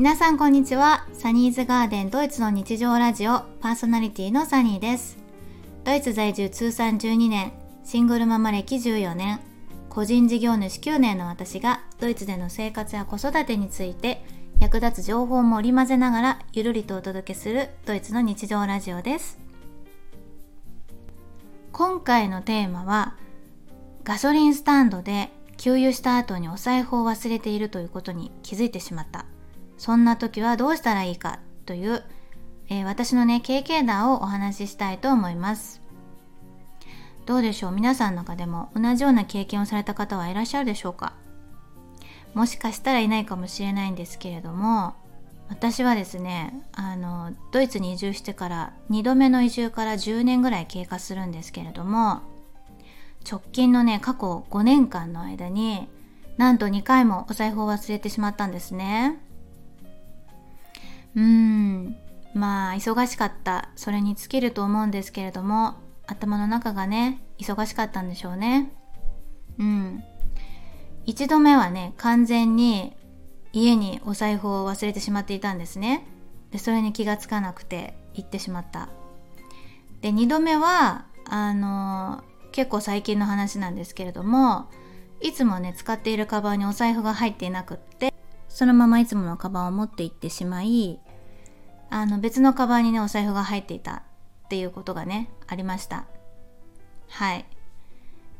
皆さんこんにちは。サニーズガーデンドイツの日常ラジオパーソナリティのサニーです。ドイツ在住通算12年シングルママ歴14年個人事業主9年の私がドイツでの生活や子育てについて役立つ情報も織り交ぜながらゆるりとお届けするドイツの日常ラジオです。今回のテーマはガソリンスタンドで給油した後にお財布を忘れているということに気づいてしまった。そんな時はどうしたらいいかという、えー、私のね経験談をお話ししたいと思います。どうでしょう？皆さんの中でも同じような経験をされた方はいらっしゃるでしょうか？もしかしたらいないかもしれないんですけれども私はですねあのドイツに移住してから2度目の移住から10年ぐらい経過するんですけれども直近のね過去5年間の間になんと2回もお財布を忘れてしまったんですね。うん。まあ忙しかった。それに尽きると思うんですけれども頭の中がね忙しかったんでしょうね。うん。一度目はね完全に家にお財布を忘れてしまっていたんですね。でそれに気がつかなくて行ってしまった。で2度目はあの結構最近の話なんですけれどもいつもね使っているカバンにお財布が入っていなくってそのままいつものカバンを持って行ってしまいあの別のカバンにねお財布が入っていたっていうことがねありました。はい。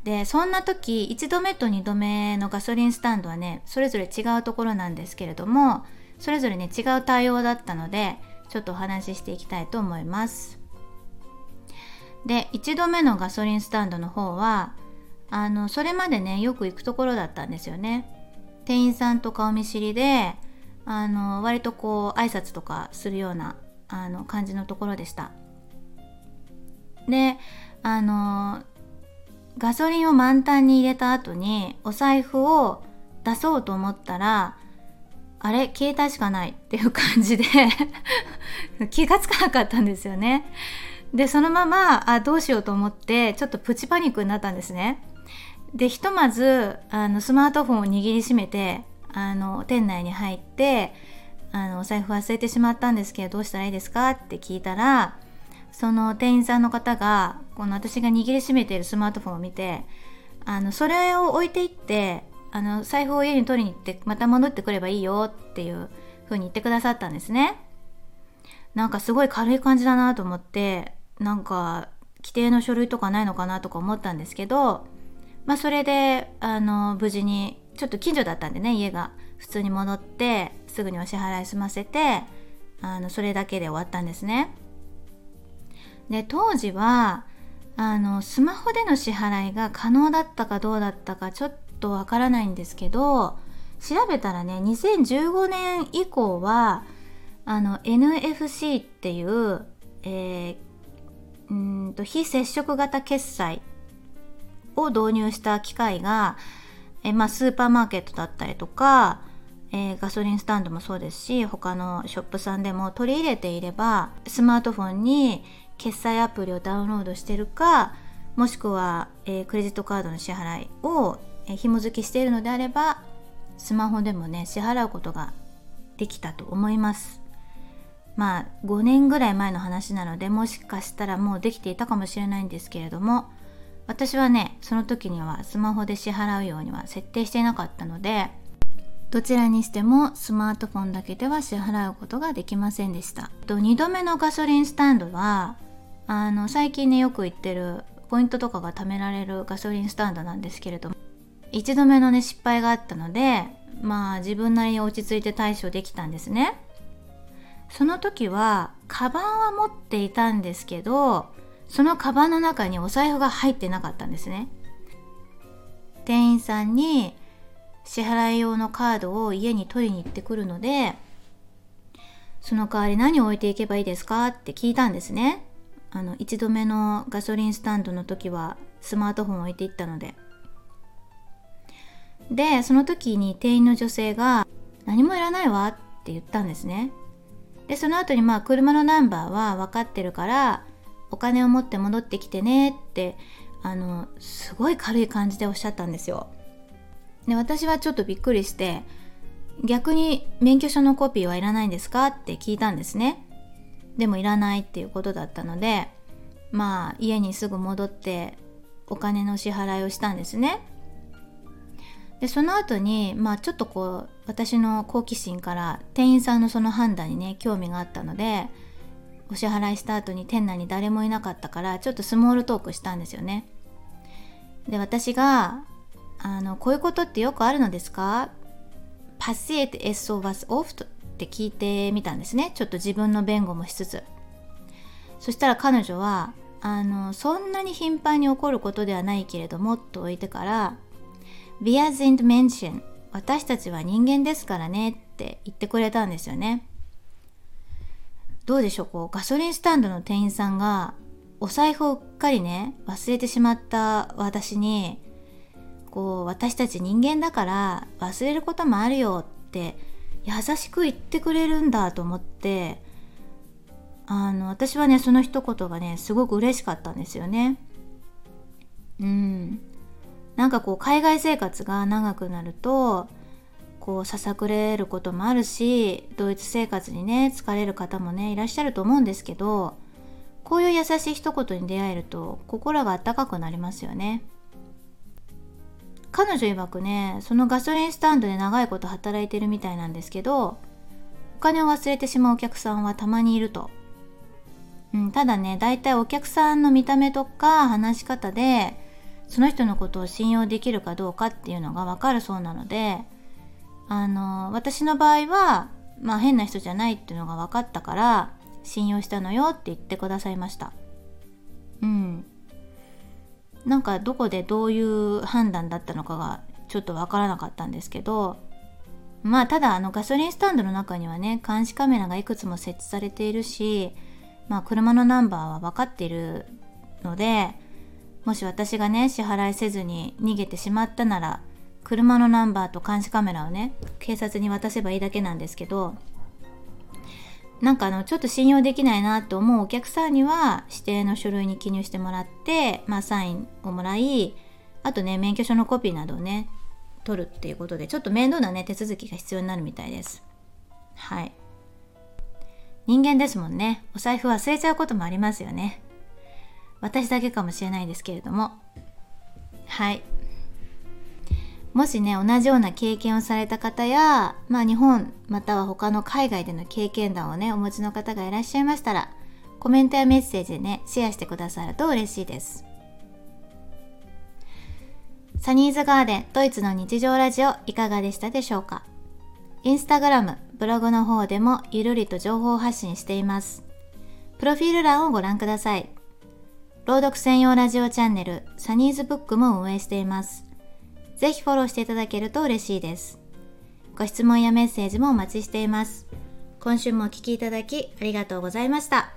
でそんな時1度目と2度目のガソリンスタンドはねそれぞれ違うところなんですけれどもそれぞれね違う対応だったのでちょっとお話ししていきたいと思います。で1度目のガソリンスタンドの方はあのそれまでねよく行くところだったんですよね。店員さんと顔見知りであの割とこう挨拶とかするようなあの感じのところでした。であのガソリンを満タンに入れた後にお財布を出そうと思ったらあれ携帯しかないっていう感じで 気がつかなかったんですよね。でそのままあどうしようと思ってちょっとプチパニックになったんですね。でひとまずあのスマートフォンを握りしめてあの店内に入ってあのお財布忘れてしまったんですけどどうしたらいいですかって聞いたらその店員さんの方がこの私が握りしめているスマートフォンを見てあのそれを置いていってあの財布を家に取りに行ってまた戻ってくればいいよっていう風に言ってくださったんですね。なんかすごい軽い感じだなと思ってなんか規定の書類とかないのかなとか思ったんですけどまあそれであの無事にちょっと近所だったんでね家が普通に戻ってすぐにお支払い済ませてあのそれだけで終わったんですね。で当時はあのスマホでの支払いが可能だったかどうだったかちょっとわからないんですけど調べたらね2015年以降はあの NFC っていう、えー、うんと非接触型決済を導入した機械が、えまあ、スーパーマーケットだったりとか、えー、ガソリンスタンドもそうですし他のショップさんでも取り入れていればスマートフォンに決済アプリをダウンロードしてるかもしくは、えー、クレジットカードの支払いを、えー、紐付きしているのであればスマホでもね支払うことができたと思います。まあ5年ぐらい前の話なのでもしかしたらもうできていたかもしれないんですけれども私はねその時にはスマホで支払うようには設定していなかったのでどちらにしてもスマートフォンだけでは支払うことができませんでした。と2度目のガソリンスタンドはあの最近ねよく行ってるポイントとかが貯められるガソリンスタンドなんですけれども1度目のね失敗があったのでまあ自分なりに落ち着いて対処できたんですね。その時はカバンは持っていたんですけどそのカバンの中にお財布が入ってなかったんですね。店員さんに支払い用のカードを家に取りに行ってくるのでその代わり何を置いていけばいいですかって聞いたんですね。あの1度目のガソリンスタンドの時はスマートフォン置いていったので。でその時に店員の女性が「何もいらないわ」って言ったんですね。でその後にまあ車のナンバーは分かってるからお金を持って戻ってきてねってあのすごい軽い感じでおっしゃったんですよ。で私はちょっとびっくりして逆に免許証のコピーはいらないんですかって聞いたんですね。でもいらないっていうことだったのでまあ家にすぐ戻ってお金の支払いをしたんですね。でその後にまあちょっとこう私の好奇心から店員さんのその判断にね興味があったのでお支払いした後に店内に誰もいなかったからちょっとスモールトークしたんですよね。で私があのこういうことってよくあるのですか？パシエ t es sowas oft? って聞いてみたんですね。ちょっと自分の弁護もしつつ。そしたら彼女はあのそんなに頻繁に起こることではないけれどもと置いてから Wir sind Menschen 私たちは人間ですからねって言ってくれたんですよね。どうでしょう？こうガソリンスタンドの店員さんがお財布をうっかりね忘れてしまった私にこう私たち人間だから忘れることもあるよって優しく言ってくれるんだと思ってあの私はねその一言がねすごく嬉しかったんですよね。うんなんかこう海外生活が長くなるとこうささくれることもあるしドイツ生活にね疲れる方もねいらっしゃると思うんですけどこういう優しい一言に出会えると心が温かくなりますよね。彼女曰くねそのガソリンスタンドで長いこと働いてるみたいなんですけどお金を忘れてしまうお客さんはたまにいると、うん、ただね大体お客さんの見た目とか話し方でその人のことを信用できるかどうかっていうのがわかるそうなのであの私の場合はまあ変な人じゃないっていうのが分かったから信用したのよって言ってくださいました。うん。なんかどこでどういう判断だったのかがちょっとわからなかったんですけどまあただあのガソリンスタンドの中にはね監視カメラがいくつも設置されているしまあ車のナンバーは分かっているのでもし私がね支払いせずに逃げてしまったなら車のナンバーと監視カメラをね警察に渡せばいいだけなんですけどなんかあのちょっと信用できないなと思うお客さんには指定の書類に記入してもらって、まあ、サインをもらいあとね免許証のコピーなどをね取るっていうことでちょっと面倒なね手続きが必要になるみたいです。はい。人間ですもんね。お財布忘れちゃうこともありますよね。私だけかもしれないですけれども。はい。もしね同じような経験をされた方や、まあ、日本または他の海外での経験談をねお持ちの方がいらっしゃいましたらコメントやメッセージでねシェアしてくださると嬉しいです。サニーズガーデンドイツの日常ラジオいかがでしたでしょうか？インスタグラム、ブログの方でもゆるりと情報発信しています。プロフィール欄をご覧ください。朗読専用ラジオチャンネルサニーズブックも運営しています。ぜひフォローしていただけると嬉しいです。ご質問やメッセージもお待ちしています。今週もお聴きいただきありがとうございました。